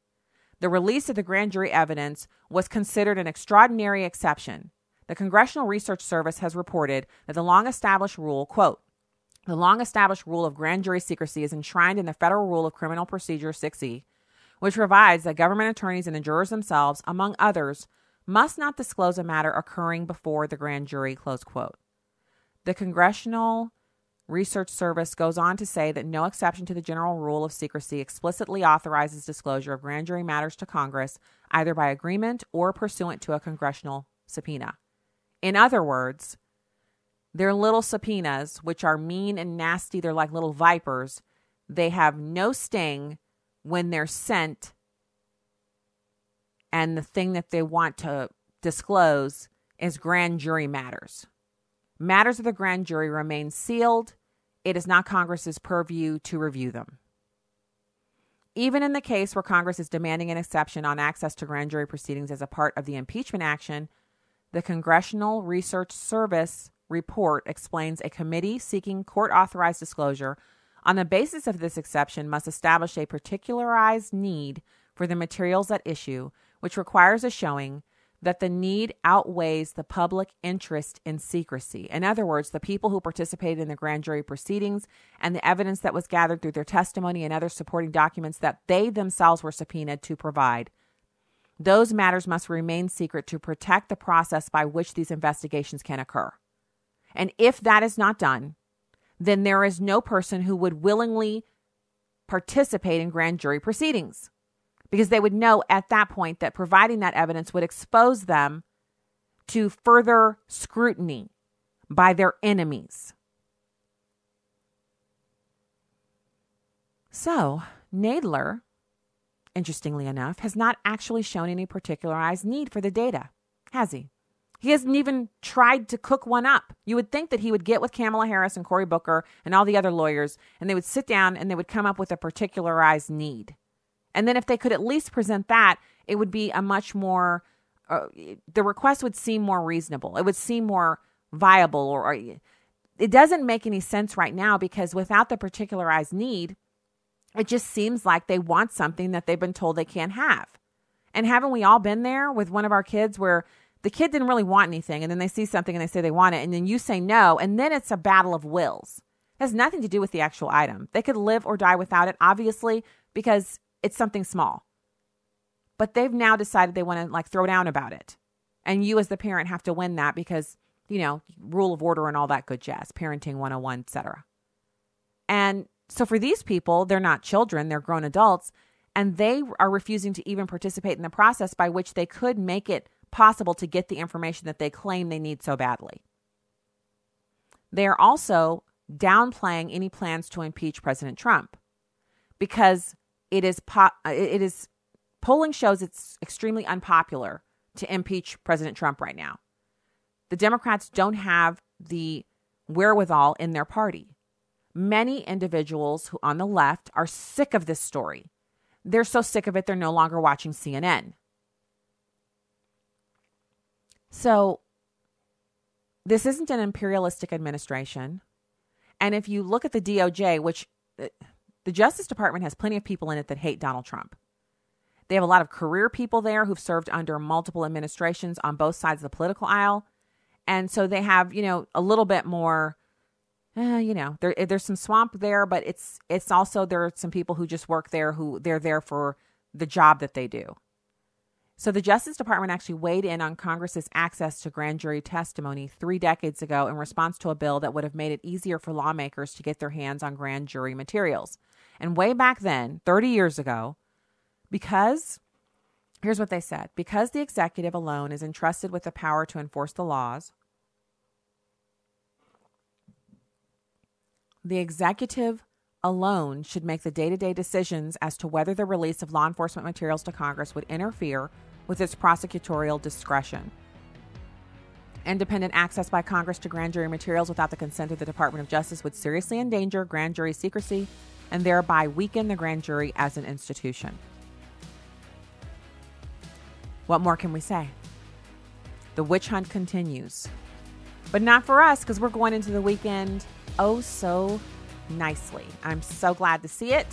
the release of the grand jury evidence was considered an extraordinary exception. The Congressional Research Service has reported that the long established rule, quote, the long established rule of grand jury secrecy is enshrined in the Federal Rule of Criminal Procedure 6E, which provides that government attorneys and the jurors themselves, among others, must not disclose a matter occurring before the grand jury, close quote. The Congressional Research Service goes on to say that no exception to the general rule of secrecy explicitly authorizes disclosure of grand jury matters to Congress, either by agreement or pursuant to a congressional subpoena. In other words, they're little subpoenas, which are mean and nasty. They're like little vipers. They have no sting when they're sent, and the thing that they want to disclose is grand jury matters. Matters of the grand jury remain sealed. It is not Congress's purview to review them. Even in the case where Congress is demanding an exception on access to grand jury proceedings as a part of the impeachment action, The Congressional Research Service report explains a committee seeking court authorized disclosure on the basis of this exception must establish a particularized need for the materials at issue, which requires a showing that the need outweighs the public interest in secrecy. In other words, the people who participated in the grand jury proceedings and the evidence that was gathered through their testimony and other supporting documents that they themselves were subpoenaed to provide. Those matters must remain secret to protect the process by which these investigations can occur. And if that is not done, then there is no person who would willingly participate in grand jury proceedings because they would know at that point that providing that evidence would expose them to further scrutiny by their enemies. So, Nadler, interestingly enough, has not actually shown any particularized need for the data, has he? He hasn't even tried to cook one up. You would think that he would get with Kamala Harris and Cory Booker and all the other lawyers, and they would sit down and they would come up with a particularized need. And then if they could at least present that, it would be a much more, uh, the request would seem more reasonable. It would seem more viable, or, or it doesn't make any sense right now because without the particularized need, it just seems like they want something that they've been told they can't have. And haven't we all been there with one of our kids where the kid didn't really want anything and then they see something and they say they want it and then you say no and then it's a battle of wills. It has nothing to do with the actual item. They could live or die without it, obviously, because it's something small. But they've now decided they want to like throw down about it. And you as the parent have to win that because, you know, rule of order and all that good jazz, parenting 101, etc. And so for these people, they're not children, they're grown adults, and they are refusing to even participate in the process by which they could make it possible to get the information that they claim they need so badly. They are also downplaying any plans to impeach President Trump because it is po- it is polling shows it's extremely unpopular to impeach President Trump right now. The Democrats don't have the wherewithal in their party. Many individuals who on the left are sick of this story. They're so sick of it they're no longer watching CNN. So this isn't an imperialistic administration. And if you look at the DOJ, which uh, the Justice Department has plenty of people in it that hate Donald Trump. They have a lot of career people there who've served under multiple administrations on both sides of the political aisle. And so they have, you know, a little bit more, uh, you know, there, there's some swamp there, but it's it's also there are some people who just work there who they're there for the job that they do. So the Justice Department actually weighed in on Congress's access to grand jury testimony three decades ago in response to a bill that would have made it easier for lawmakers to get their hands on grand jury materials. And way back then, 30 years ago, because here's what they said because the executive alone is entrusted with the power to enforce the laws, the executive alone should make the day to day decisions as to whether the release of law enforcement materials to Congress would interfere with its prosecutorial discretion. Independent access by Congress to grand jury materials without the consent of the Department of Justice would seriously endanger grand jury secrecy and thereby weaken the grand jury as an institution. What more can we say? The witch hunt continues. But not for us because we're going into the weekend oh so nicely. I'm so glad to see it.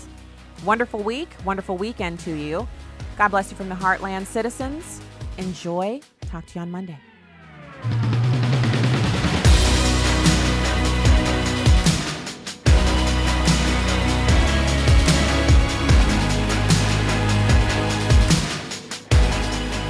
Wonderful week, wonderful weekend to you. God bless you from the Heartland citizens. Enjoy. Talk to you on Monday.